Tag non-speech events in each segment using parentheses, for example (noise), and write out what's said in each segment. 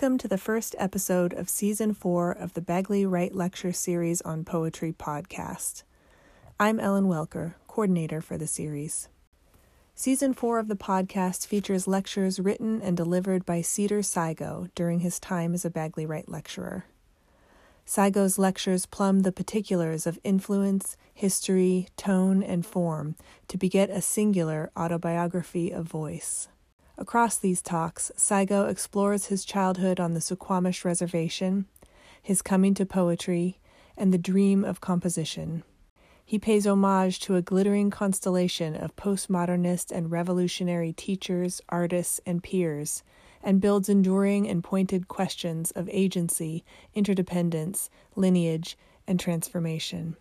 Welcome to the first episode of Season 4 of the Bagley Wright Lecture Series on Poetry podcast. I'm Ellen Welcker, coordinator for the series. Season 4 of the podcast features lectures written and delivered by Cedar Sigo during his time as a Bagley Wright lecturer. Sigo's lectures plumb the particulars of influence, history, tone, and form to beget a singular autobiography of voice. Across these talks, Sigo explores his childhood on the Suquamish Reservation, his coming to poetry, and the dream of composition. He pays homage to a glittering constellation of postmodernist and revolutionary teachers, artists, and peers, and builds enduring and pointed questions of agency, interdependence, lineage, and transformation.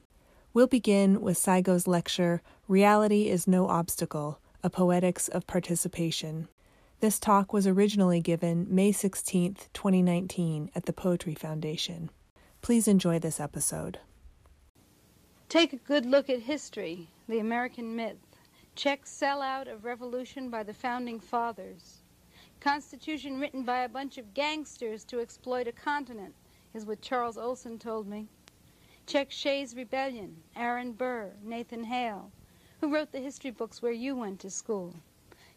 We'll begin with Sigo's lecture, Reality is No Obstacle A Poetics of Participation. This talk was originally given May 16, 2019, at the Poetry Foundation. Please enjoy this episode. Take a good look at history, the American myth. Check sellout of revolution by the founding fathers. Constitution written by a bunch of gangsters to exploit a continent, is what Charles Olson told me. Check Shays' Rebellion, Aaron Burr, Nathan Hale, who wrote the history books where you went to school.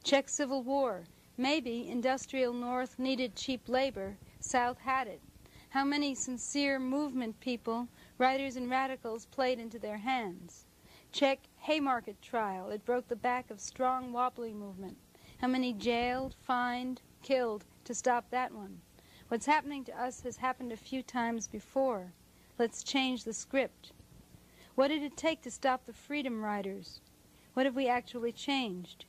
Check Civil War, Maybe industrial North needed cheap labor, South had it. How many sincere movement people, writers and radicals, played into their hands? Check Haymarket trial. It broke the back of strong wobbly movement. How many jailed, fined, killed to stop that one? What's happening to us has happened a few times before. Let's change the script. What did it take to stop the Freedom Riders? What have we actually changed?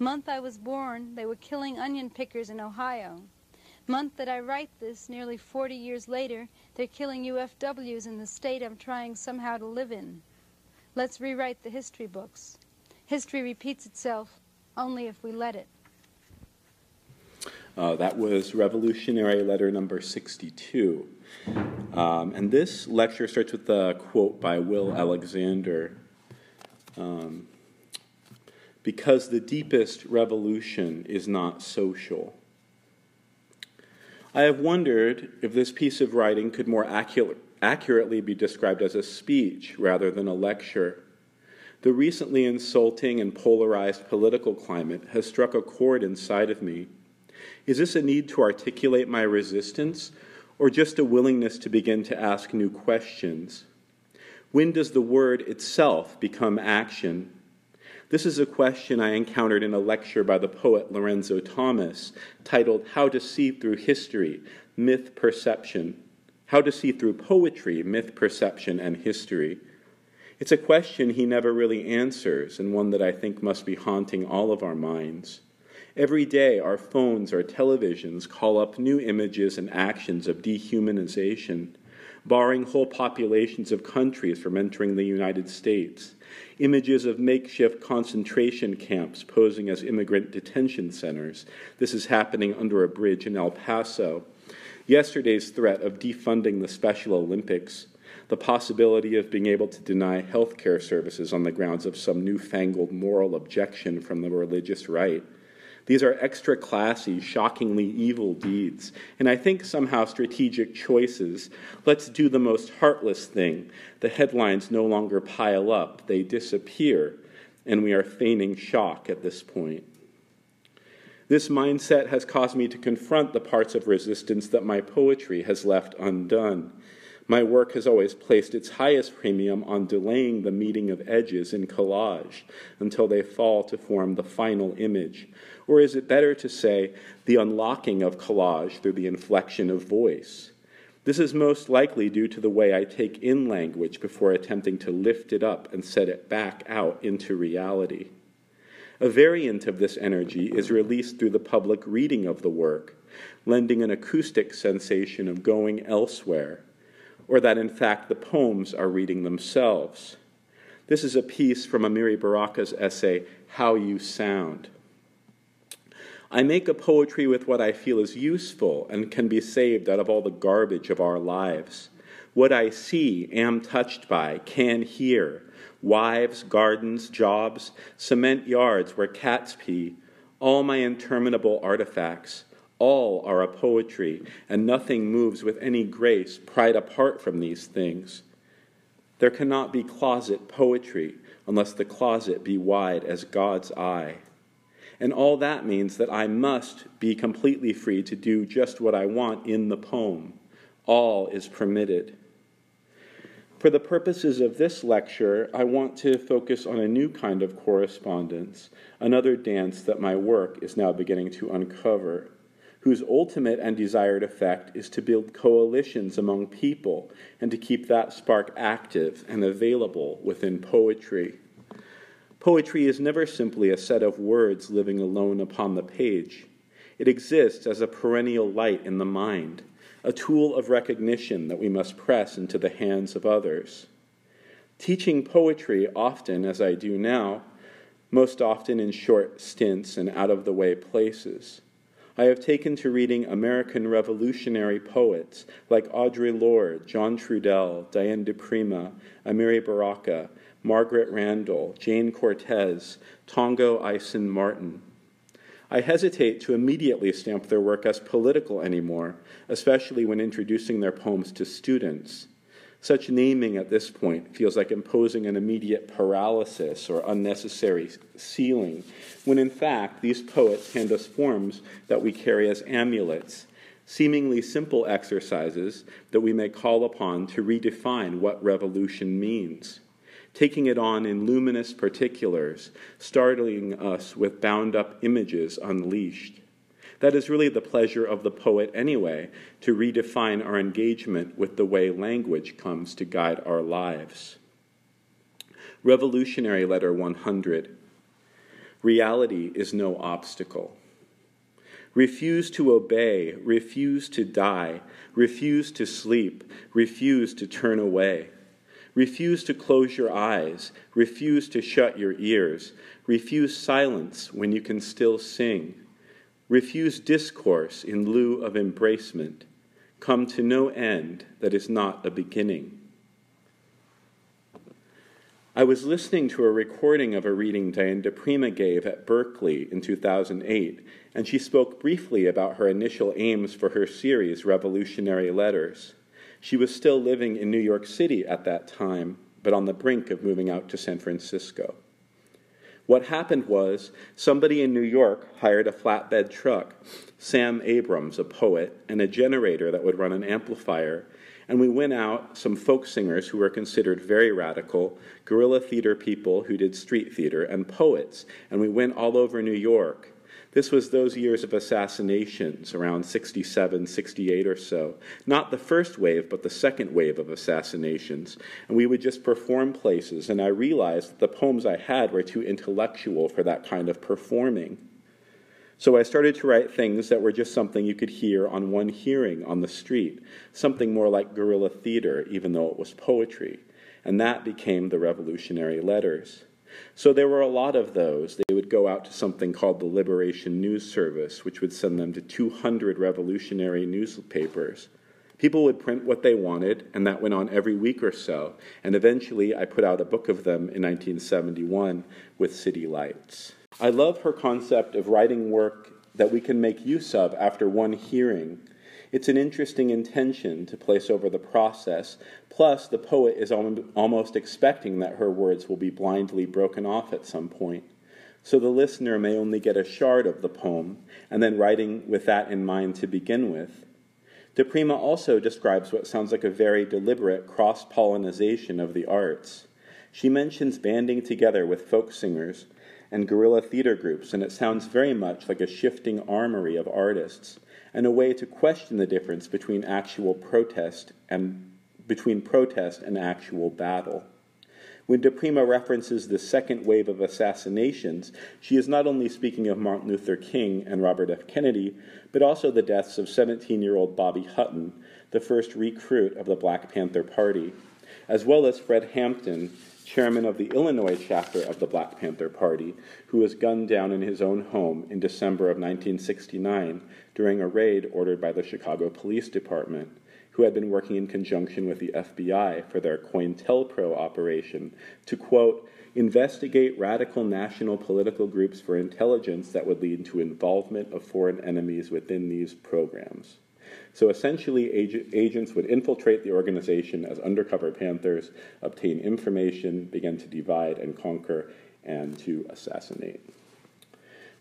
Month I was born, they were killing onion pickers in Ohio. Month that I write this, nearly 40 years later, they're killing UFWs in the state I'm trying somehow to live in. Let's rewrite the history books. History repeats itself only if we let it. Uh, that was Revolutionary Letter number 62. Um, and this lecture starts with a quote by Will Alexander. Um, because the deepest revolution is not social. I have wondered if this piece of writing could more accurate, accurately be described as a speech rather than a lecture. The recently insulting and polarized political climate has struck a chord inside of me. Is this a need to articulate my resistance, or just a willingness to begin to ask new questions? When does the word itself become action? This is a question I encountered in a lecture by the poet Lorenzo Thomas titled How to See Through History Myth Perception. How to See Through Poetry, Myth Perception, and History. It's a question he never really answers, and one that I think must be haunting all of our minds. Every day, our phones our televisions call up new images and actions of dehumanization, barring whole populations of countries from entering the United States images of makeshift concentration camps posing as immigrant detention centers. This is happening under a bridge in El Paso. Yesterday's threat of defunding the Special Olympics, the possibility of being able to deny health care services on the grounds of some newfangled moral objection from the religious right these are extra classy, shockingly evil deeds, and I think somehow strategic choices. Let's do the most heartless thing. The headlines no longer pile up, they disappear, and we are feigning shock at this point. This mindset has caused me to confront the parts of resistance that my poetry has left undone. My work has always placed its highest premium on delaying the meeting of edges in collage until they fall to form the final image, or is it better to say the unlocking of collage through the inflection of voice? This is most likely due to the way I take in language before attempting to lift it up and set it back out into reality. A variant of this energy is released through the public reading of the work, lending an acoustic sensation of going elsewhere, or that in fact the poems are reading themselves. This is a piece from Amiri Baraka's essay, How You Sound. I make a poetry with what I feel is useful and can be saved out of all the garbage of our lives. What I see, am touched by, can hear wives, gardens, jobs, cement yards where cats pee, all my interminable artifacts, All are a poetry, and nothing moves with any grace pried apart from these things. There cannot be closet poetry unless the closet be wide as God's eye. And all that means that I must be completely free to do just what I want in the poem. All is permitted. For the purposes of this lecture, I want to focus on a new kind of correspondence, another dance that my work is now beginning to uncover, whose ultimate and desired effect is to build coalitions among people and to keep that spark active and available within poetry. Poetry is never simply a set of words living alone upon the page. It exists as a perennial light in the mind a tool of recognition that we must press into the hands of others. Teaching poetry often, as I do now, most often in short stints and out of the way places. I have taken to reading American Revolutionary poets like Audre Lorde, John Trudell, Diane di Prima, Amiri Baraka, Margaret Randall, Jayne Cortez, Tongo Eisen Martin. I hesitate to immediately stamp their work as political anymore, especially when introducing their poems to students. Such naming at this point feels like imposing an immediate paralysis or unnecessary ceiling, when in fact these poets hand us forms that we carry as amulets, seemingly simple exercises that we may call upon to redefine what revolution means taking it on in luminous particulars, startling us with bound up images unleashed. That is really the pleasure of the poet, anyway, to redefine our engagement with the way language comes to guide our lives. Revolutionary Letter 100 Reality is no obstacle. Refuse to obey, refuse to die, refuse to sleep, refuse to turn away. Refuse to close your eyes. Refuse to shut your ears. Refuse silence when you can still sing. Refuse discourse in lieu of embracement. Come to no end that is not a beginning. I was listening to a recording of a reading Diane di Prima gave at Berkeley in 2008, and she spoke briefly about her initial aims for her series, Revolutionary Letters. She was still living in New York City at that time, but on the brink of moving out to San Francisco. What happened was somebody in New York hired a flatbed truck, Sam Abrams, a poet, and a generator that would run an amplifier. And we went out, some folk singers who were considered very radical, guerrilla theater people who did street theater, and poets. And we went all over New York this was those years of assassinations, around 67, 68 or so. Not the first wave, but the second wave of assassinations. And we would just perform places, and I realized that the poems I had were too intellectual for that kind of performing. So I started to write things that were just something you could hear on one hearing on the street, something more like guerrilla theater, even though it was poetry. And that became the revolutionary letters. So there were a lot of those. They would go out to something called the Liberation News Service, which would send them to 200 revolutionary newspapers. People would print what they wanted, and that went on every week or so. And eventually, I put out a book of them in 1971 with City Lights. I love her concept of writing work that we can make use of after one hearing it's an interesting intention to place over the process. Plus, the poet is almost expecting that her words will be blindly broken off at some point. So the listener may only get a shard of the poem, and then writing with that in mind to begin with. Di Prima also describes what sounds like a very deliberate cross pollination of the arts. She mentions banding together with folk singers and guerrilla theater groups, and it sounds very much like a shifting armory of artists and a way to question the difference between actual protest and between protest and actual battle. When di Prima references the second wave of assassinations, she is not only speaking of Martin Luther King and Robert F. Kennedy, but also the deaths of 17 year old Bobby Hutton, the first recruit of the Black Panther Party, as well as Fred Hampton, chairman of the Illinois chapter of the Black Panther Party, who was gunned down in his own home in December of 1969 during a raid ordered by the Chicago Police Department, who had been working in conjunction with the FBI for their COINTELPRO operation to, quote, investigate radical national political groups for intelligence that would lead to involvement of foreign enemies within these programs. So essentially, agents would infiltrate the organization as undercover Panthers, obtain information, begin to divide and conquer, and to assassinate.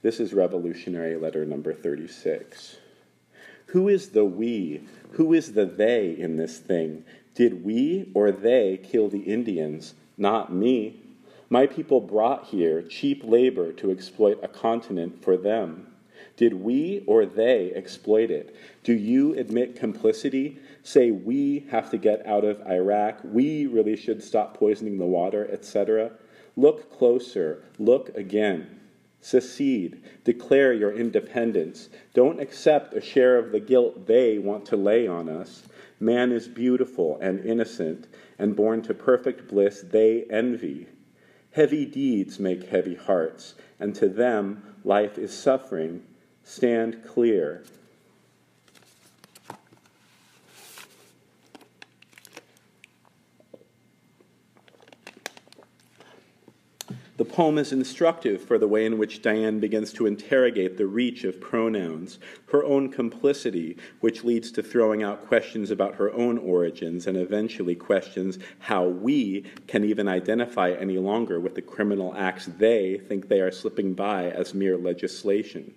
This is revolutionary letter number 36. Who is the we? Who is the they in this thing? Did we or they kill the Indians? Not me. My people brought here cheap labor to exploit a continent for them. Did we or they exploit it? Do you admit complicity? Say we have to get out of Iraq, we really should stop poisoning the water, etc. Look closer, look again. Secede, declare your independence. Don't accept a share of the guilt they want to lay on us. Man is beautiful and innocent, and born to perfect bliss they envy. Heavy deeds make heavy hearts, and to them life is suffering. Stand clear. The poem is instructive for the way in which Diane begins to interrogate the reach of pronouns, her own complicity, which leads to throwing out questions about her own origins and eventually questions how we can even identify any longer with the criminal acts they think they are slipping by as mere legislation.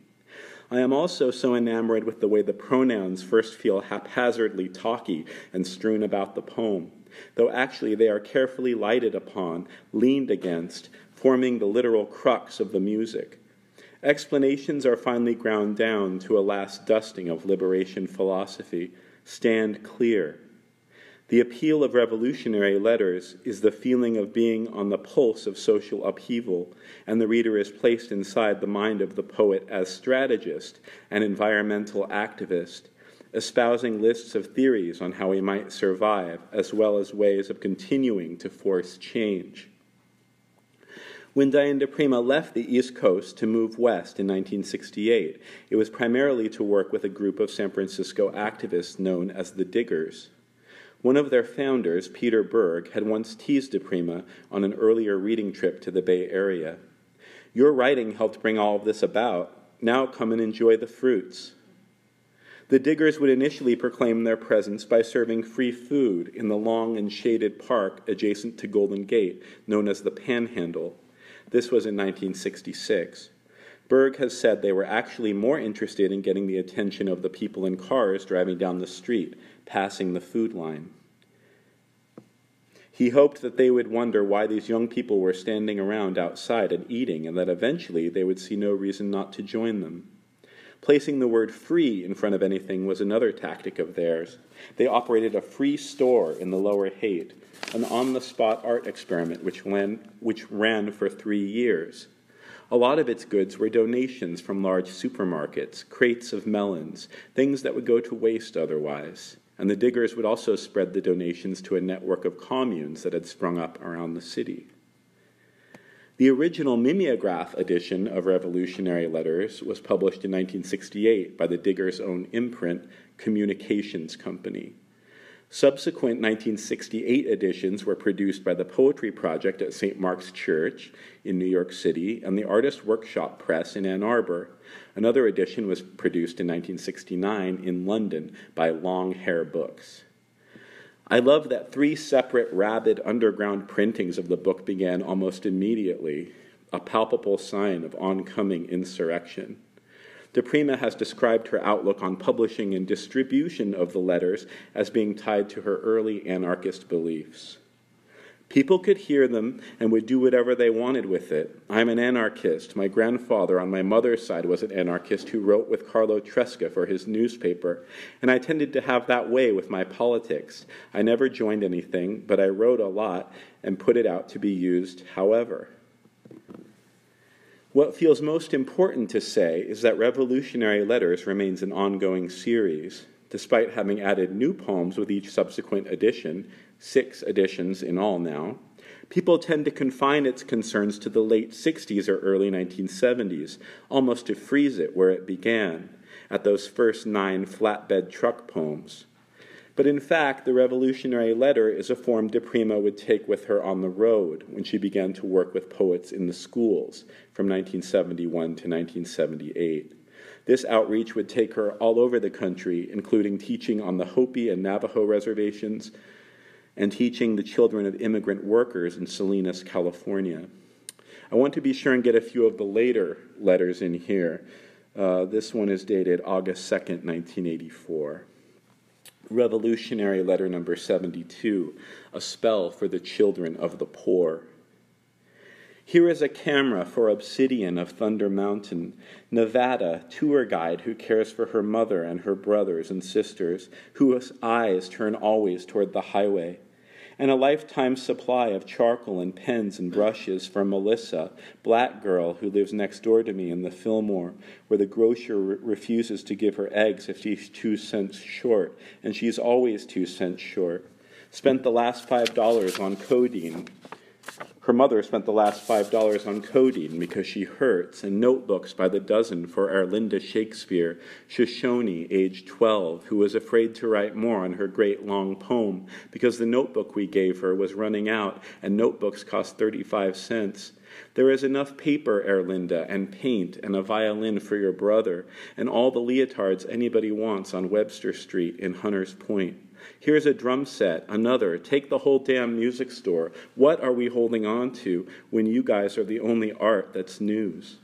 I am also so enamored with the way the pronouns first feel haphazardly talky and strewn about the poem, though actually they are carefully lighted upon, leaned against, forming the literal crux of the music. Explanations are finally ground down to a last dusting of liberation philosophy stand clear. The appeal of revolutionary letters is the feeling of being on the pulse of social upheaval, and the reader is placed inside the mind of the poet as strategist and environmental activist, espousing lists of theories on how he might survive, as well as ways of continuing to force change. When Diane di Prima left the East Coast to move west in 1968, it was primarily to work with a group of San Francisco activists known as the Diggers. One of their founders, Peter Berg, had once teased di Prima on an earlier reading trip to the Bay Area. Your writing helped bring all of this about. Now come and enjoy the fruits. The diggers would initially proclaim their presence by serving free food in the long and shaded park adjacent to Golden Gate, known as the Panhandle. This was in 1966. Berg has said they were actually more interested in getting the attention of the people in cars driving down the street, passing the food line. He hoped that they would wonder why these young people were standing around outside and eating, and that eventually they would see no reason not to join them. Placing the word free in front of anything was another tactic of theirs. They operated a free store in the lower Haight, an on the spot art experiment which ran, which ran for three years. A lot of its goods were donations from large supermarkets, crates of melons, things that would go to waste otherwise. And the diggers would also spread the donations to a network of communes that had sprung up around the city. The original mimeograph edition of Revolutionary Letters was published in 1968 by the Diggers' own imprint, Communications Company. Subsequent 1968 editions were produced by the Poetry Project at St. Mark's Church in New York City and the Artist Workshop Press in Ann Arbor. Another edition was produced in 1969 in London by Long Hair Books. I love that three separate rabid underground printings of the book began almost immediately, a palpable sign of oncoming insurrection. Di Prima has described her outlook on publishing and distribution of the letters as being tied to her early anarchist beliefs. People could hear them and would do whatever they wanted with it. I'm an anarchist. My grandfather on my mother's side was an anarchist who wrote with Carlo Tresca for his newspaper, and I tended to have that way with my politics. I never joined anything, but I wrote a lot and put it out to be used however. What feels most important to say is that Revolutionary Letters remains an ongoing series. Despite having added new poems with each subsequent edition, six editions in all now, people tend to confine its concerns to the late 60s or early 1970s, almost to freeze it where it began, at those first nine flatbed truck poems. But in fact, the revolutionary letter is a form di Prima would take with her on the road when she began to work with poets in the schools from 1971 to 1978. This outreach would take her all over the country, including teaching on the Hopi and Navajo reservations and teaching the children of immigrant workers in Salinas, California. I want to be sure and get a few of the later letters in here. Uh, this one is dated August 2nd, 1984. Revolutionary Letter Number 72 A Spell for the Children of the Poor. Here is a camera for Obsidian of Thunder Mountain, Nevada, tour guide who cares for her mother and her brothers and sisters, whose eyes turn always toward the highway and a lifetime supply of charcoal and pens and brushes for Melissa, black girl who lives next door to me in the Fillmore, where the grocer re- refuses to give her eggs if she's two cents short, and she's always two cents short. Spent the last five dollars on codeine her mother spent the last five dollars on codeine because she hurts, and notebooks by the dozen for Arlinda Shakespeare, Shoshone, age 12, who was afraid to write more on her great long poem because the notebook we gave her was running out, and notebooks cost 35 cents. There is enough paper, Erlinda, and paint, and a violin for your brother, and all the leotards anybody wants on Webster Street in Hunters Point. Here's a drum set, another. Take the whole damn music store. What are we holding on to when you guys are the only art that's news?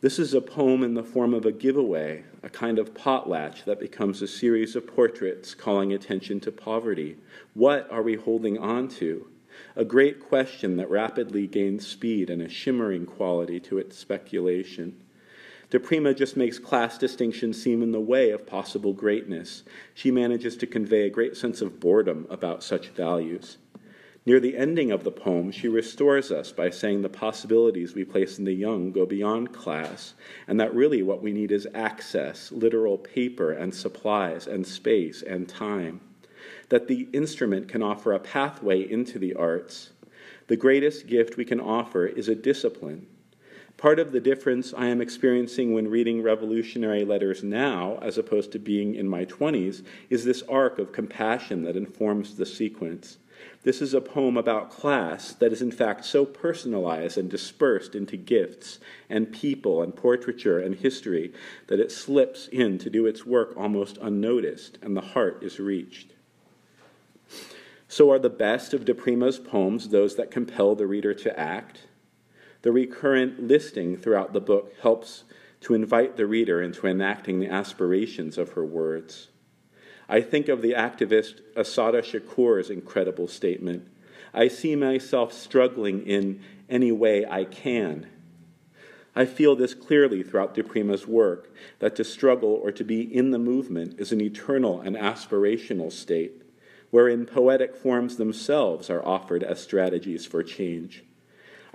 This is a poem in the form of a giveaway, a kind of potlatch that becomes a series of portraits calling attention to poverty. What are we holding on to? A great question that rapidly gains speed and a shimmering quality to its speculation. Di Prima just makes class distinction seem in the way of possible greatness. She manages to convey a great sense of boredom about such values. Near the ending of the poem, she restores us by saying the possibilities we place in the young go beyond class, and that really what we need is access, literal paper and supplies and space and time. That the instrument can offer a pathway into the arts. The greatest gift we can offer is a discipline, Part of the difference I am experiencing when reading revolutionary letters now, as opposed to being in my 20s, is this arc of compassion that informs the sequence. This is a poem about class that is, in fact, so personalized and dispersed into gifts and people and portraiture and history that it slips in to do its work almost unnoticed, and the heart is reached. So, are the best of di Prima's poems those that compel the reader to act? The recurrent listing throughout the book helps to invite the reader into enacting the aspirations of her words. I think of the activist Assata Shakur's incredible statement I see myself struggling in any way I can. I feel this clearly throughout di Prima's work that to struggle or to be in the movement is an eternal and aspirational state, wherein poetic forms themselves are offered as strategies for change.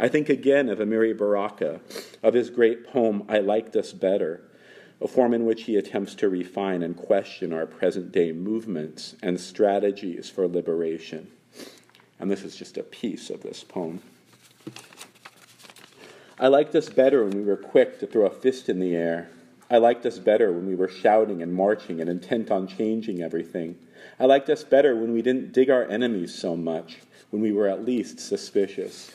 I think again of Amiri Baraka, of his great poem, I Liked Us Better, a form in which he attempts to refine and question our present day movements and strategies for liberation. And this is just a piece of this poem. I liked us better when we were quick to throw a fist in the air. I liked us better when we were shouting and marching and intent on changing everything. I liked us better when we didn't dig our enemies so much, when we were at least suspicious.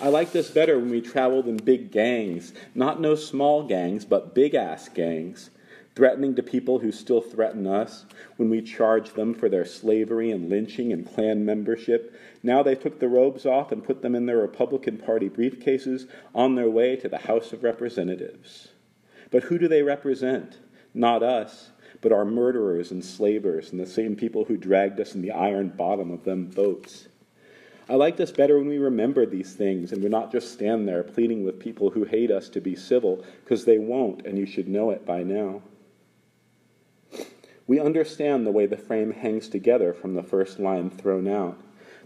I liked us better when we traveled in big gangs, not no small gangs, but big ass gangs, threatening to people who still threaten us, when we charged them for their slavery and lynching and Klan membership. Now they took the robes off and put them in their Republican Party briefcases on their way to the House of Representatives. But who do they represent? Not us, but our murderers and slavers and the same people who dragged us in the iron bottom of them boats. I like this better when we remember these things and we're not just stand there pleading with people who hate us to be civil, because they won't, and you should know it by now. We understand the way the frame hangs together from the first line thrown out.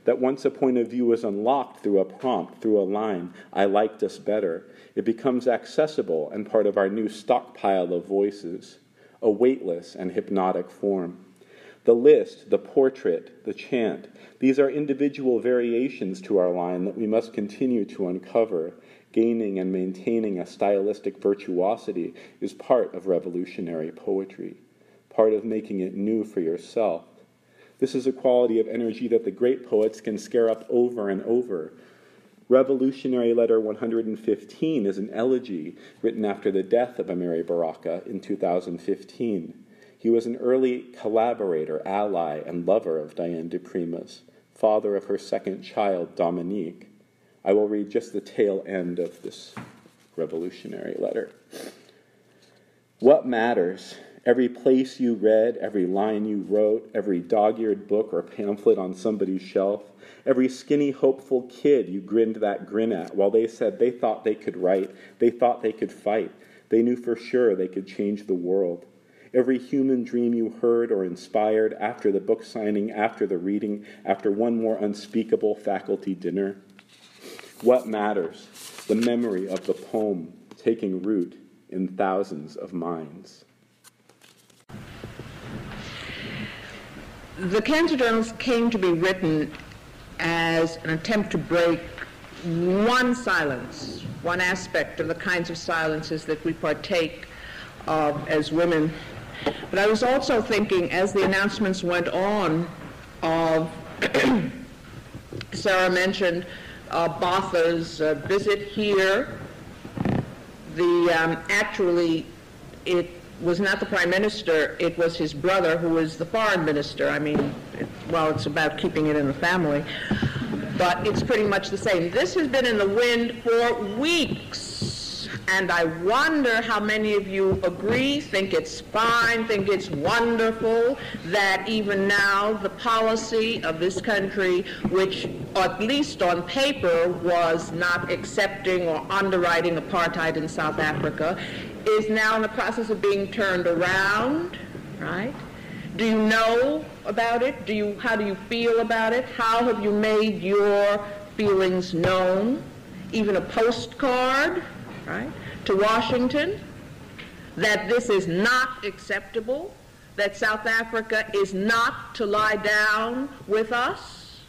That once a point of view is unlocked through a prompt, through a line, I liked us better, it becomes accessible and part of our new stockpile of voices, a weightless and hypnotic form. The list, the portrait, the chant, these are individual variations to our line that we must continue to uncover. Gaining and maintaining a stylistic virtuosity is part of revolutionary poetry, part of making it new for yourself. This is a quality of energy that the great poets can scare up over and over. Revolutionary Letter 115 is an elegy written after the death of Amiri Baraka in 2015. He was an early collaborator, ally, and lover of Diane di Prima's, father of her second child, Dominique. I will read just the tail end of this revolutionary letter. What matters? Every place you read, every line you wrote, every dog eared book or pamphlet on somebody's shelf, every skinny, hopeful kid you grinned that grin at while they said they thought they could write, they thought they could fight, they knew for sure they could change the world every human dream you heard or inspired after the book signing, after the reading, after one more unspeakable faculty dinner? What matters? The memory of the poem taking root in thousands of minds. The Cancer Journals came to be written as an attempt to break one silence, one aspect of the kinds of silences that we partake of as women but I was also thinking, as the announcements went on, of (clears throat) Sarah mentioned uh, Botha's uh, visit here. The um, actually, it was not the prime minister; it was his brother, who was the foreign minister. I mean, it, well, it's about keeping it in the family, but it's pretty much the same. This has been in the wind for weeks and I wonder how many of you agree, think it's fine, think it's wonderful that even now the policy of this country, which at least on paper was not accepting or underwriting apartheid in South Africa, is now in the process of being turned around, right? Do you know about it? Do you, how do you feel about it? How have you made your feelings known? Even a postcard? Right, to Washington that this is not acceptable, that South Africa is not to lie down with us,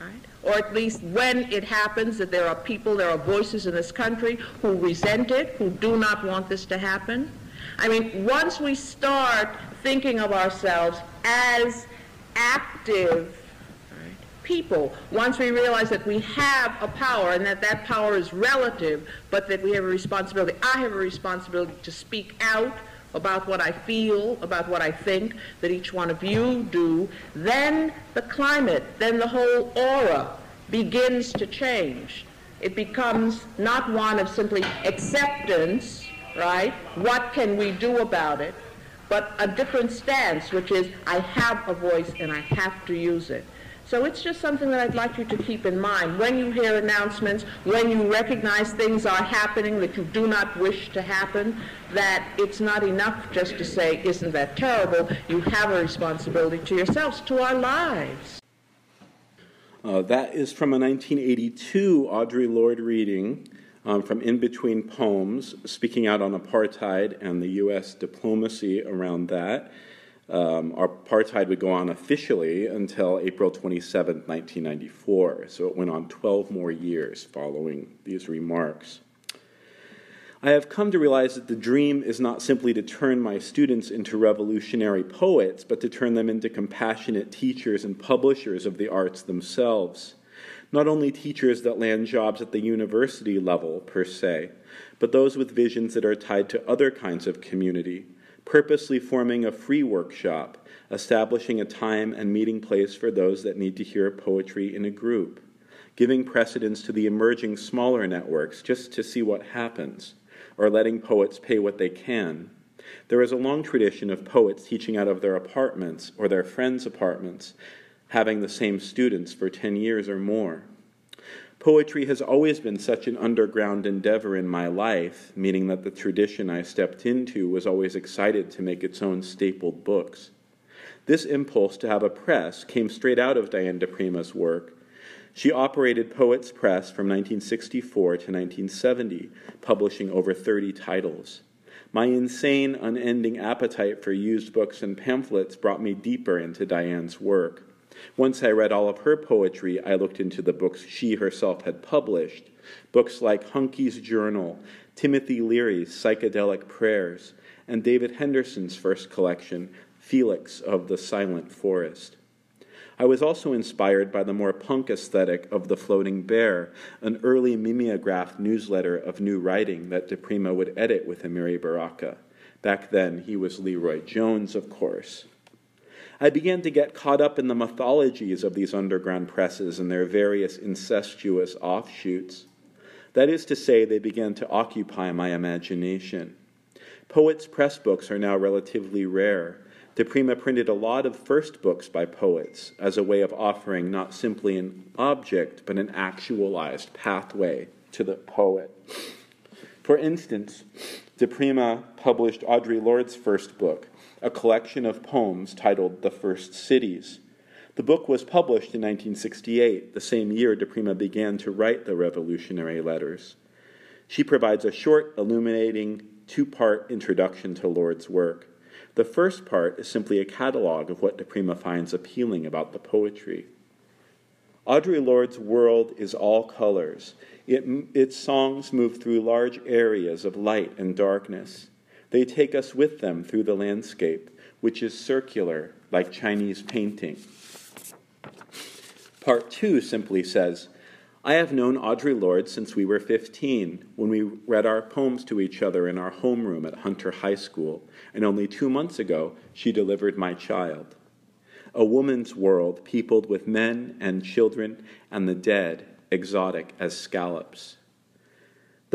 right? Or at least when it happens that there are people, there are voices in this country who resent it, who do not want this to happen. I mean, once we start thinking of ourselves as active people once we realize that we have a power and that that power is relative, but that we have a responsibility. I have a responsibility to speak out about what I feel, about what I think, that each one of you do, then the climate, then the whole aura begins to change. It becomes not one of simply acceptance, right? What can we do about it? But a different stance, which is I have a voice and I have to use it. So it's just something that I'd like you to keep in mind. When you hear announcements, when you recognize things are happening that you do not wish to happen, that it's not enough just to say, isn't that terrible? You have a responsibility to yourselves, to our lives. Uh, that is from a 1982 Audre Lorde reading um, from In Between Poems, speaking out on apartheid and the U.S. diplomacy around that. Um, apartheid would go on officially until April 27, 1994. So it went on 12 more years following these remarks. I have come to realize that the dream is not simply to turn my students into revolutionary poets, but to turn them into compassionate teachers and publishers of the arts themselves. Not only teachers that land jobs at the university level, per se, but those with visions that are tied to other kinds of community purposely forming a free workshop, establishing a time and meeting place for those that need to hear poetry in a group, giving precedence to the emerging smaller networks just to see what happens, or letting poets pay what they can. There is a long tradition of poets teaching out of their apartments or their friends' apartments, having the same students for 10 years or more. Poetry has always been such an underground endeavor in my life, meaning that the tradition I stepped into was always excited to make its own stapled books. This impulse to have a press came straight out of Diane di Prima's work. She operated Poets Press from 1964 to 1970, publishing over 30 titles. My insane, unending appetite for used books and pamphlets brought me deeper into Diane's work. Once I read all of her poetry, I looked into the books she herself had published, books like Huncke's Journal, Timothy Leary's Psychedelic Prayers, and David Henderson's first collection, Felix of the Silent Forest. I was also inspired by the more punk aesthetic of The Floating Bear, an early mimeographed newsletter of new writing that di Prima would edit with Amiri Baraka. Back then, he was LeRoi Jones, of course. I began to get caught up in the mythologies of these underground presses and their various incestuous offshoots. That is to say, they began to occupy my imagination. Poets' press books are now relatively rare, di Prima printed a lot of first books by poets as a way of offering not simply an object, but an actualized pathway to the poet. For instance, di Prima published Audre Lorde's first book, a collection of poems titled The First Cities. The book was published in 1968, the same year di Prima began to write the revolutionary letters. She provides a short, illuminating, two part introduction to Lorde's work. The first part is simply a catalog of what di Prima finds appealing about the poetry. Audre Lorde's world is all colors. It, its songs move through large areas of light and darkness. They take us with them through the landscape, which is circular, like Chinese painting. Part two simply says I have known Audre Lorde since we were 15, when we read our poems to each other in our homeroom at Hunter High School, and only two months ago she delivered my child. A woman's world peopled with men and children and the dead, exotic as scallops.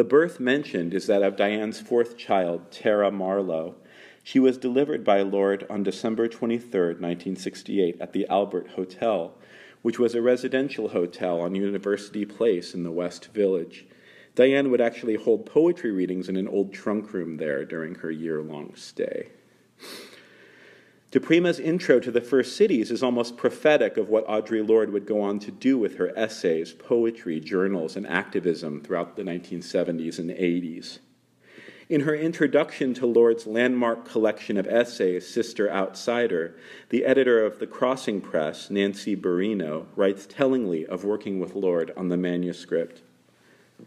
The birth mentioned is that of Diane's fourth child, Tara Marlowe. She was delivered by Lorde on December 23, 1968, at the Albert Hotel which was a residential hotel on University Place in the West Village. Diane would actually hold poetry readings in an old trunk room there during her year long stay. Di Prima's intro to the First Cities is almost prophetic of what Audre Lorde would go on to do with her essays, poetry, journals, and activism throughout the 1970s and 80s. In her introduction to Lorde's landmark collection of essays, Sister Outsider, the editor of The Crossing Press, Nancy Bereano, writes tellingly of working with Lorde on the manuscript.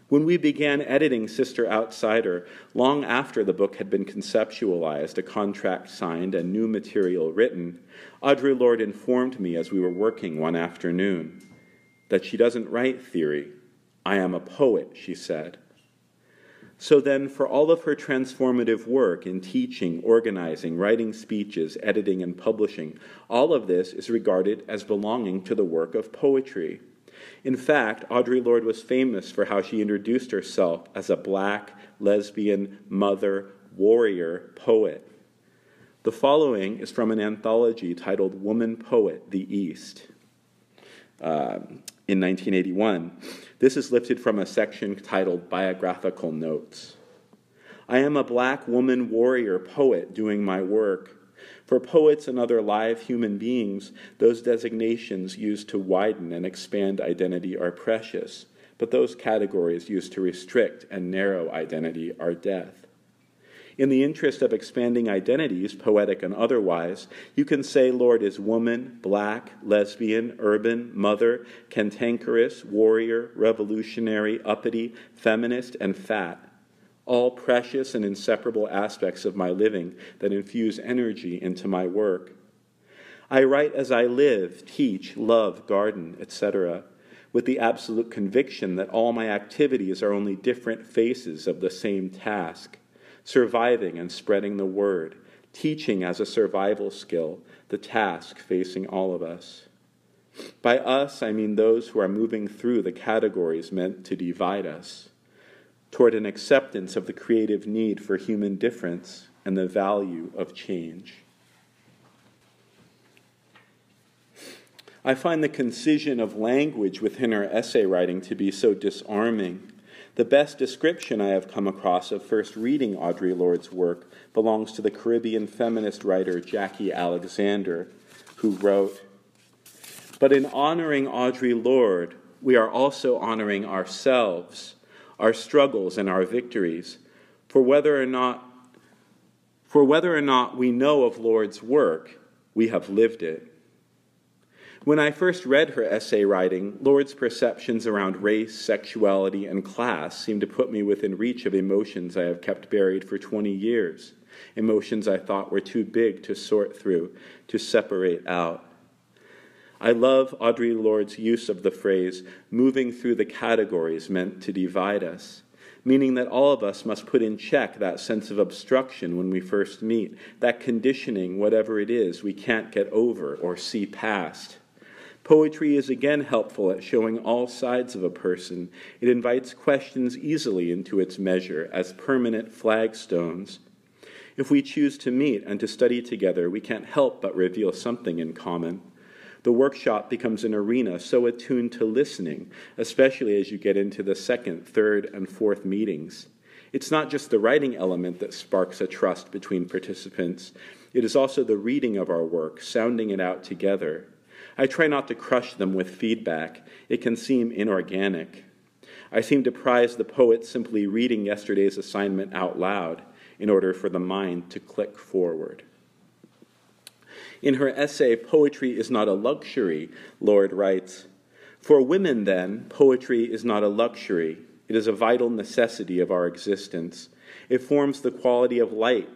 When we began editing Sister Outsider, long after the book had been conceptualized, a contract signed, and new material written, Audre Lorde informed me as we were working one afternoon that she doesn't write theory. I am a poet, she said. So then, for all of her transformative work in teaching, organizing, writing speeches, editing, and publishing, all of this is regarded as belonging to the work of poetry. In fact, Audre Lorde was famous for how she introduced herself as a black, lesbian, mother, warrior poet. The following is from an anthology titled Woman Poet, the East. Um, in 1981. This is lifted from a section titled Biographical Notes. I am a black woman warrior poet doing my work. For poets and other live human beings, those designations used to widen and expand identity are precious, but those categories used to restrict and narrow identity are death. In the interest of expanding identities, poetic and otherwise, you can say Lorde is woman, black, lesbian, urban, mother, cantankerous, warrior, revolutionary, uppity, feminist, and fat. All precious and inseparable aspects of my living that infuse energy into my work. I write as I live, teach, love, garden, etc., with the absolute conviction that all my activities are only different faces of the same task surviving and spreading the word, teaching as a survival skill, the task facing all of us. By us, I mean those who are moving through the categories meant to divide us toward an acceptance of the creative need for human difference and the value of change. I find the concision of language within her essay writing to be so disarming the best description I have come across of first reading Audre Lorde's work belongs to the Caribbean feminist writer Jacqui Alexander, who wrote But in honoring Audre Lorde, we are also honoring ourselves, our struggles, and our victories. For whether or not for whether or not we know of Lorde's work, we have lived it. When I first read her essay writing, Lorde's perceptions around race, sexuality, and class seemed to put me within reach of emotions I have kept buried for 20 years. emotions I thought were too big to sort through, to separate out. I love Audre Lorde's use of the phrase moving through the categories meant to divide us, meaning that all of us must put in check that sense of obstruction when we first meet, that conditioning, whatever it is, we can't get over or see past. Poetry is again helpful at showing all sides of a person. It invites questions easily into its measure as permanent flagstones. If we choose to meet and to study together, we can't help but reveal something in common. The workshop becomes an arena so attuned to listening, especially as you get into the second, third, and fourth meetings. It's not just the writing element that sparks a trust between participants, it is also the reading of our work, sounding it out together. I try not to crush them with feedback, it can seem inorganic. I seem to prize the poet simply reading yesterday's assignment out loud in order for the mind to click forward. In her essay, Poetry is Not a Luxury, Lorde writes For women, then, poetry is not a luxury, it is a vital necessity of our existence. It forms the quality of light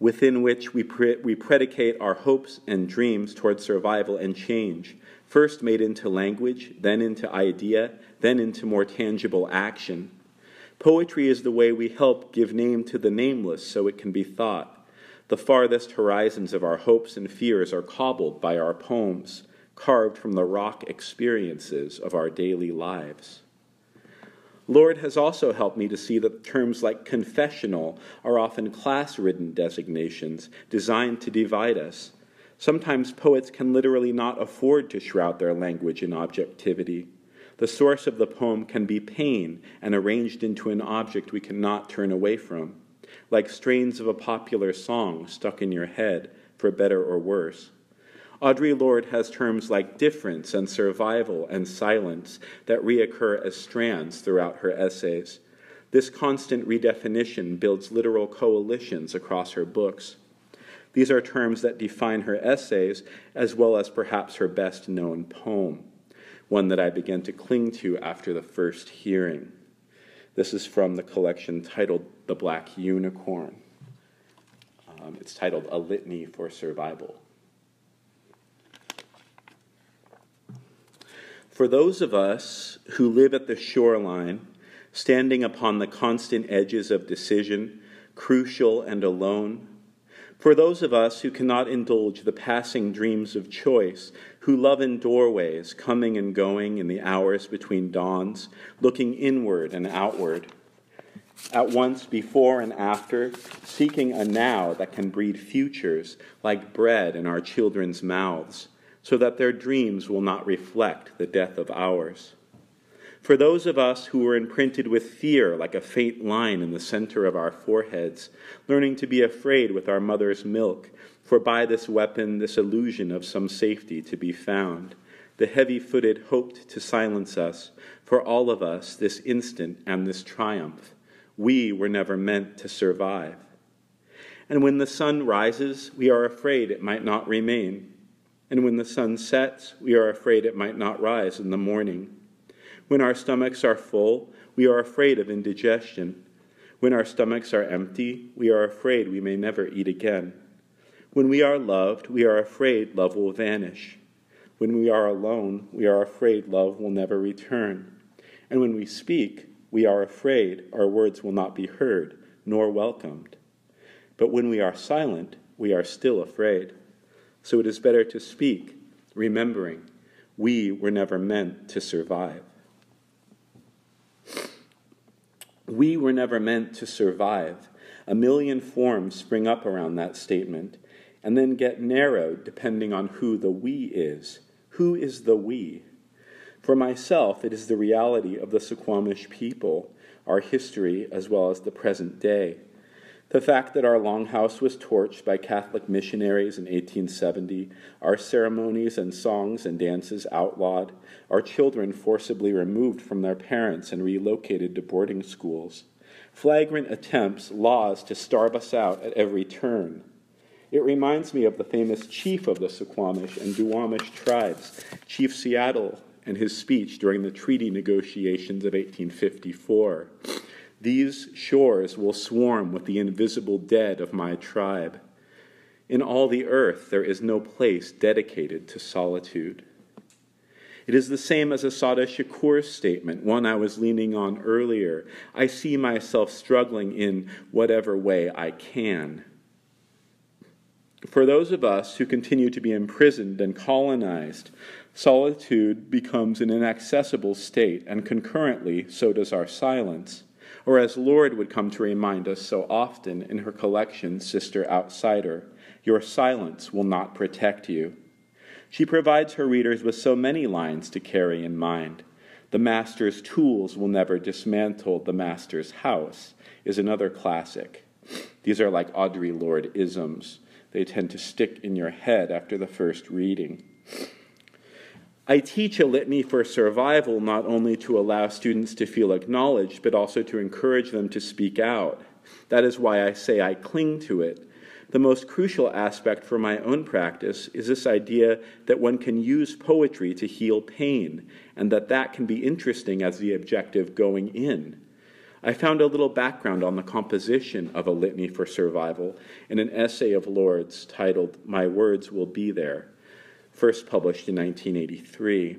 within which we, pre- we predicate our hopes and dreams toward survival and change, first made into language, then into idea, then into more tangible action. Poetry is the way we help give name to the nameless so it can be thought. The farthest horizons of our hopes and fears are cobbled by our poems, carved from the rock experiences of our daily lives. Lorde has also helped me to see that terms like confessional are often class ridden designations designed to divide us. Sometimes poets can literally not afford to shroud their language in objectivity. The source of the poem can be pain and arranged into an object we cannot turn away from, like strains of a popular song stuck in your head, for better or worse. Audre Lorde has terms like difference and survival and silence that reoccur as strands throughout her essays. This constant redefinition builds literal coalitions across her books. These are terms that define her essays as well as perhaps her best known poem, one that I began to cling to after the first hearing. This is from the collection titled The Black Unicorn. Um, it's titled A Litany for Survival. For those of us who live at the shoreline, standing upon the constant edges of decision, crucial and alone, for those of us who cannot indulge the passing dreams of choice, who love in doorways, coming and going in the hours between dawns, looking inward and outward, at once before and after, seeking a now that can breed futures like bread in our children's mouths so that their dreams will not reflect the death of ours. For those of us who were imprinted with fear like a faint line in the center of our foreheads, learning to be afraid with our mother's milk, for by this weapon, this illusion of some safety to be found, the heavy footed hoped to silence us, for all of us, this instant and this triumph. We were never meant to survive. And when the sun rises, we are afraid it might not remain and when the sun sets, we are afraid it might not rise in the morning. When our stomachs are full, we are afraid of indigestion. When our stomachs are empty, we are afraid we may never eat again. When we are loved, we are afraid love will vanish. When we are alone, we are afraid love will never return. And when we speak, we are afraid our words will not be heard nor welcomed. But when we are silent, we are still afraid. So it is better to speak, remembering we were never meant to survive. We were never meant to survive. A million forms spring up around that statement and then get narrowed depending on who the we is. Who is the we? For myself, it is the reality of the Suquamish people, our history, as well as the present day. The fact that our longhouse was torched by Catholic missionaries in 1870, our ceremonies and songs and dances outlawed, our children forcibly removed from their parents and relocated to boarding schools, flagrant attempts, laws to starve us out at every turn. It reminds me of the famous chief of the Suquamish and Duwamish tribes, Chief Seattle, and his speech during the treaty negotiations of 1854. These shores will swarm with the invisible dead of my tribe. In all the earth, there is no place dedicated to solitude. It is the same as Assata Shakur's statement, one I was leaning on earlier. I see myself struggling in whatever way I can. For those of us who continue to be imprisoned and colonized, solitude becomes an inaccessible state, and concurrently, so does our silence. Or, as Lorde would come to remind us so often in her collection, Sister Outsider, your silence will not protect you. She provides her readers with so many lines to carry in mind. The master's tools will never dismantle the master's house is another classic. These are like Audre Lorde isms. They tend to stick in your head after the first reading. I teach a litany for survival not only to allow students to feel acknowledged, but also to encourage them to speak out. That is why I say I cling to it, the most crucial aspect for my own practice is this idea that one can use poetry to heal pain, and that that can be interesting as the objective going in. I found a little background on the composition of a litany for survival in an essay of Lorde's titled My Words Will Be There, first published in 1983.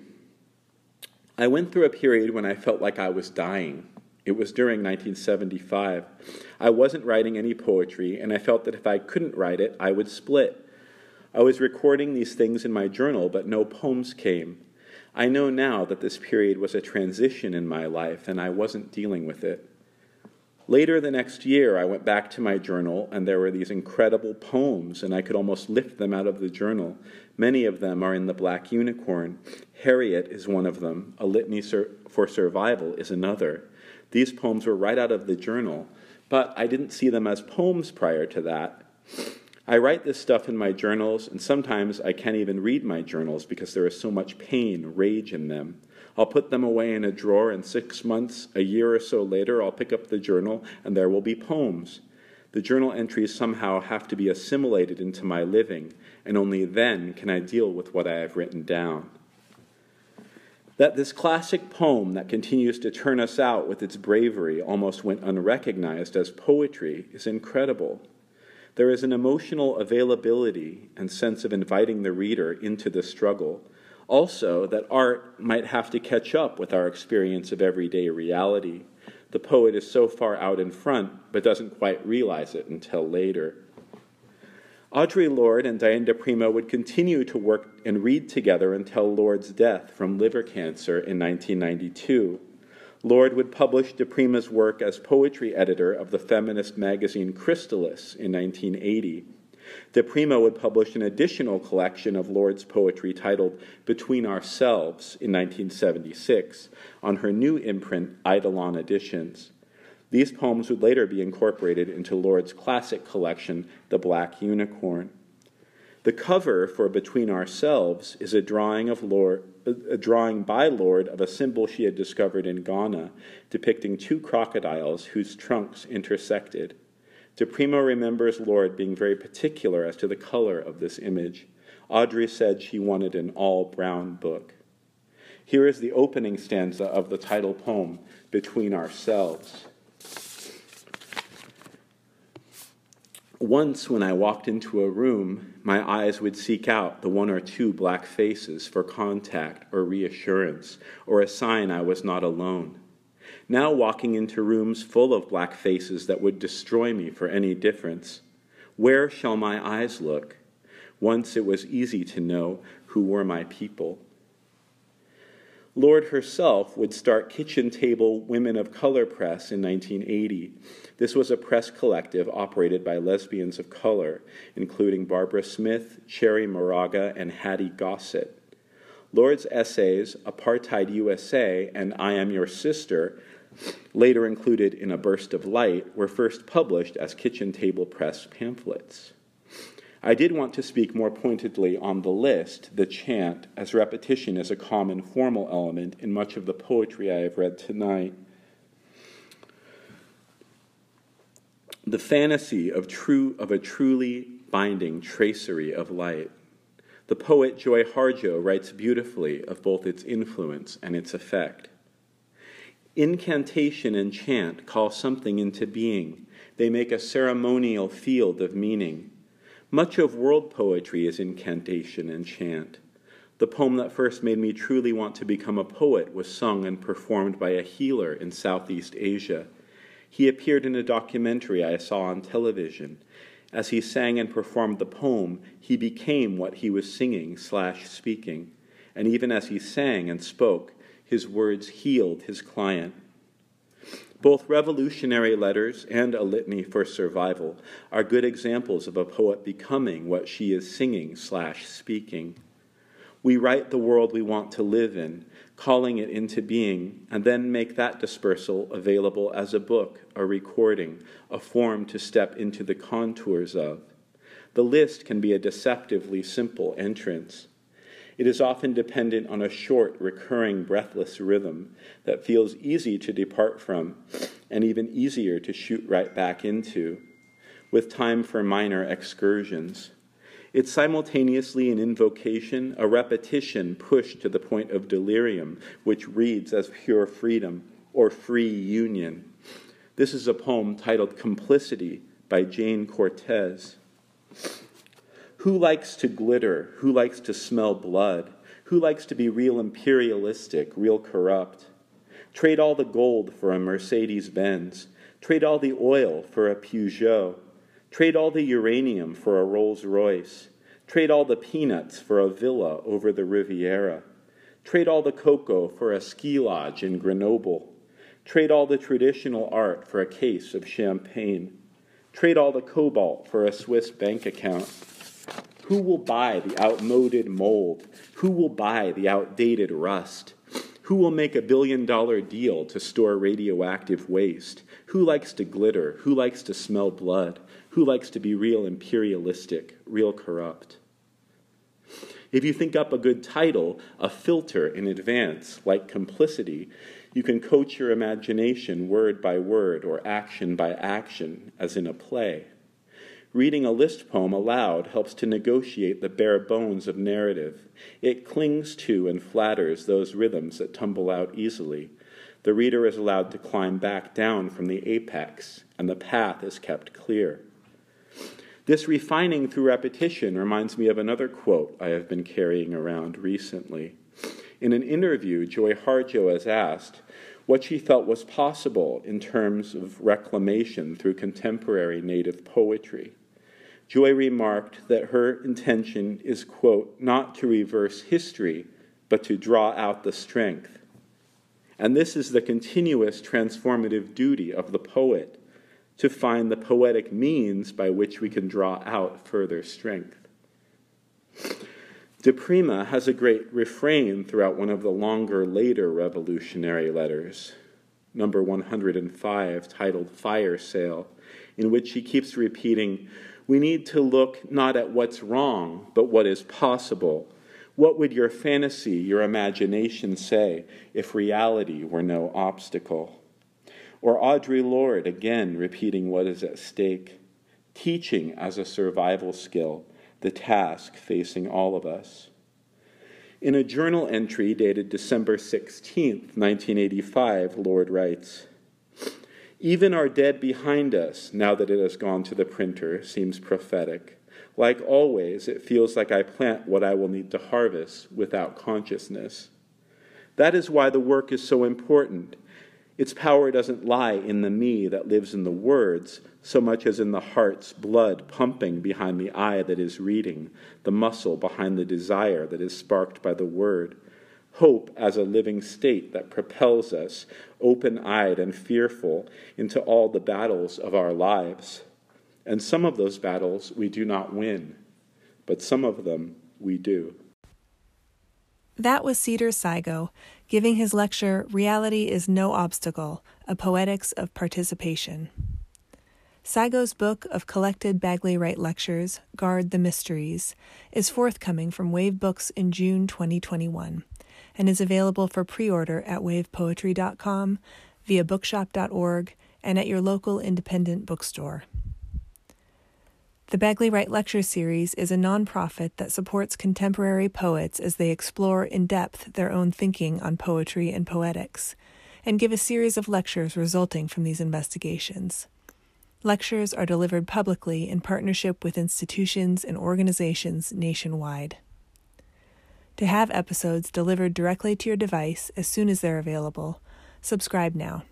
I went through a period when I felt like I was dying. It was during 1975. I wasn't writing any poetry, and I felt that if I couldn't write it, I would split. I was recording these things in my journal, but no poems came. I know now that this period was a transition in my life, and I wasn't dealing with it. Later the next year, I went back to my journal, and there were these incredible poems, and I could almost lift them out of the journal. Many of them are in the Black Unicorn. Harriet is one of them. A Litany for Survival is another. These poems were right out of the journal, but I didn't see them as poems prior to that. I write this stuff in my journals, and sometimes I can't even read my journals because there is so much pain, rage in them. I'll put them away in a drawer, and six months, a year or so later, I'll pick up the journal, and there will be poems. The journal entries somehow have to be assimilated into my living, and only then can I deal with what I have written down that this classic poem that continues to turn us out with its bravery almost went unrecognized as poetry is incredible. There is an emotional availability and sense of inviting the reader into the struggle. Also, that art might have to catch up with our experience of everyday reality. The poet is so far out in front, but doesn't quite realize it until later. Audre Lorde and Diane di Prima would continue to work and read together until Lorde's death from liver cancer in 1992. Lorde would publish di Prima's work as poetry editor of the feminist magazine Chrysalis in 1980. Di Prima would publish an additional collection of Lorde's poetry titled Between Ourselves in 1976 on her new imprint, Eidolon Editions. These poems would later be incorporated into Lorde's classic collection, The Black Unicorn. The cover for Between Ourselves is a drawing of Lorde, a drawing by Lorde of a symbol she had discovered in Ghana, depicting two crocodiles whose trunks intersected. Di Prima remembers Lorde being very particular as to the color of this image. Audre said she wanted an all brown book. Here is the opening stanza of the title poem, Between Ourselves. Once, when I walked into a room, my eyes would seek out the one or two black faces for contact or reassurance, or a sign I was not alone. Now, walking into rooms full of black faces that would destroy me for any difference, where shall my eyes look? Once it was easy to know who were my people. Lorde herself would start Kitchen Table Women of Color Press in 1980. This was a press collective operated by lesbians of color, including Barbara Smith, Cherríe Moraga, and Hattie Gossett. Lorde's essays, Apartheid USA and I Am Your Sister, later included in A Burst of Light, were first published as Kitchen Table Press pamphlets. I did want to speak more pointedly on the list, the chant, as repetition is a common formal element in much of the poetry I have read tonight. The fantasy of, true, of a truly binding tracery of light. The poet Joy Harjo writes beautifully of both its influence and its effect. Incantation and chant call something into being. They make a ceremonial field of meaning. Much of world poetry is incantation and chant. The poem that first made me truly want to become a poet was sung and performed by a healer in Southeast Asia. He appeared in a documentary I saw on television. As he sang and performed the poem, he became what he was singing slash speaking. And even as he sang and spoke, his words healed his client. Both revolutionary letters and a litany for survival are good examples of a poet becoming what she is singing slash speaking. We write the world we want to live in, calling it into being, and then make that dispersal available as a book, a recording, a form to step into the contours of. The list can be a deceptively simple entrance. It is often dependent on a short, recurring, breathless rhythm that feels easy to depart from and even easier to shoot right back into, with time for minor excursions. It's simultaneously an invocation, a repetition pushed to the point of delirium, which reads as pure freedom or free union. This is a poem titled Complicity by Jayne Cortez. Who likes to glitter? Who likes to smell blood? Who likes to be real imperialistic, real corrupt? Trade all the gold for a Mercedes Benz. Trade all the oil for a Peugeot. Trade all the uranium for a Rolls Royce. Trade all the peanuts for a villa over the Riviera. Trade all the cocoa for a ski lodge in Grenoble. Trade all the traditional art for a case of champagne. Trade all the cobalt for a Swiss bank account. Who will buy the outmoded mold? Who will buy the outdated rust? Who will make a billion dollar deal to store radioactive waste? Who likes to glitter? Who likes to smell blood? Who likes to be real imperialistic, real corrupt? If you think up a good title, a filter in advance, like complicity, you can coach your imagination word by word or action by action, as in a play. Reading a list poem aloud helps to negotiate the bare bones of narrative. It clings to and flatters those rhythms that tumble out easily. The reader is allowed to climb back down from the apex, and the path is kept clear. This refining through repetition reminds me of another quote I have been carrying around recently. In an interview, Joy Harjo has asked, what she felt was possible in terms of reclamation through contemporary native poetry. Joy remarked that her intention is, quote, not to reverse history, but to draw out the strength. And this is the continuous transformative duty of the poet to find the poetic means by which we can draw out further strength. Di Prima has a great refrain throughout one of the longer, later revolutionary letters, number 105, titled Fire Sale, in which he keeps repeating, we need to look not at what's wrong, but what is possible. What would your fantasy, your imagination say if reality were no obstacle? Or Audre Lorde again repeating what is at stake, teaching as a survival skill the task facing all of us. In a journal entry dated December 16, 1985, Lorde writes, even our dead behind us, now that it has gone to the printer, seems prophetic. Like always, it feels like I plant what I will need to harvest without consciousness. That is why the work is so important. Its power doesn't lie in the me that lives in the words so much as in the heart's blood pumping behind the eye that is reading, the muscle behind the desire that is sparked by the word hope as a living state that propels us, open eyed and fearful, into all the battles of our lives. And some of those battles we do not win, but some of them we do. That was Cedar Sigo giving his lecture, Reality is No Obstacle A Poetics of Participation. Sigo's book of collected Bagley Wright lectures, Guard the Mysteries, is forthcoming from Wave Books in June 2021 and is available for pre order at wavepoetry.com, via bookshop.org, and at your local independent bookstore. The Bagley Wright Lecture Series is a nonprofit that supports contemporary poets as they explore in depth their own thinking on poetry and poetics, and give a series of lectures resulting from these investigations. Lectures are delivered publicly in partnership with institutions and organizations nationwide. To have episodes delivered directly to your device as soon as they're available, subscribe now.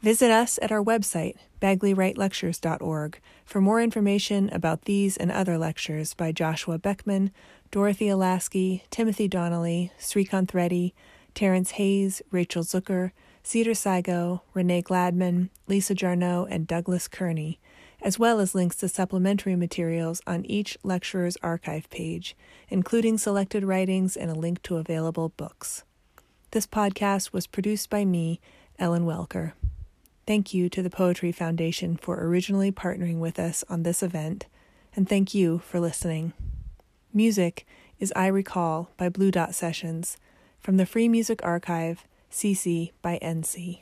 Visit us at our website, BagleyWrightLectures.org, for more information about these and other lectures by Joshua Beckman, Dorothea Lasky, Timothy Donnelly, Srikanth Reddy, Terrence Hayes, Rachel Zucker, Cedar Sigo, Renee Gladman, Lisa Jarnot, and Douglas Kearney, as well as links to supplementary materials on each lecturer's archive page, including selected writings and a link to available books. This podcast was produced by me, Ellen Welcker. Thank you to the Poetry Foundation for originally partnering with us on this event, and thank you for listening. Music is I Recall by Blue Dot Sessions from the Free Music Archive, CC by NC.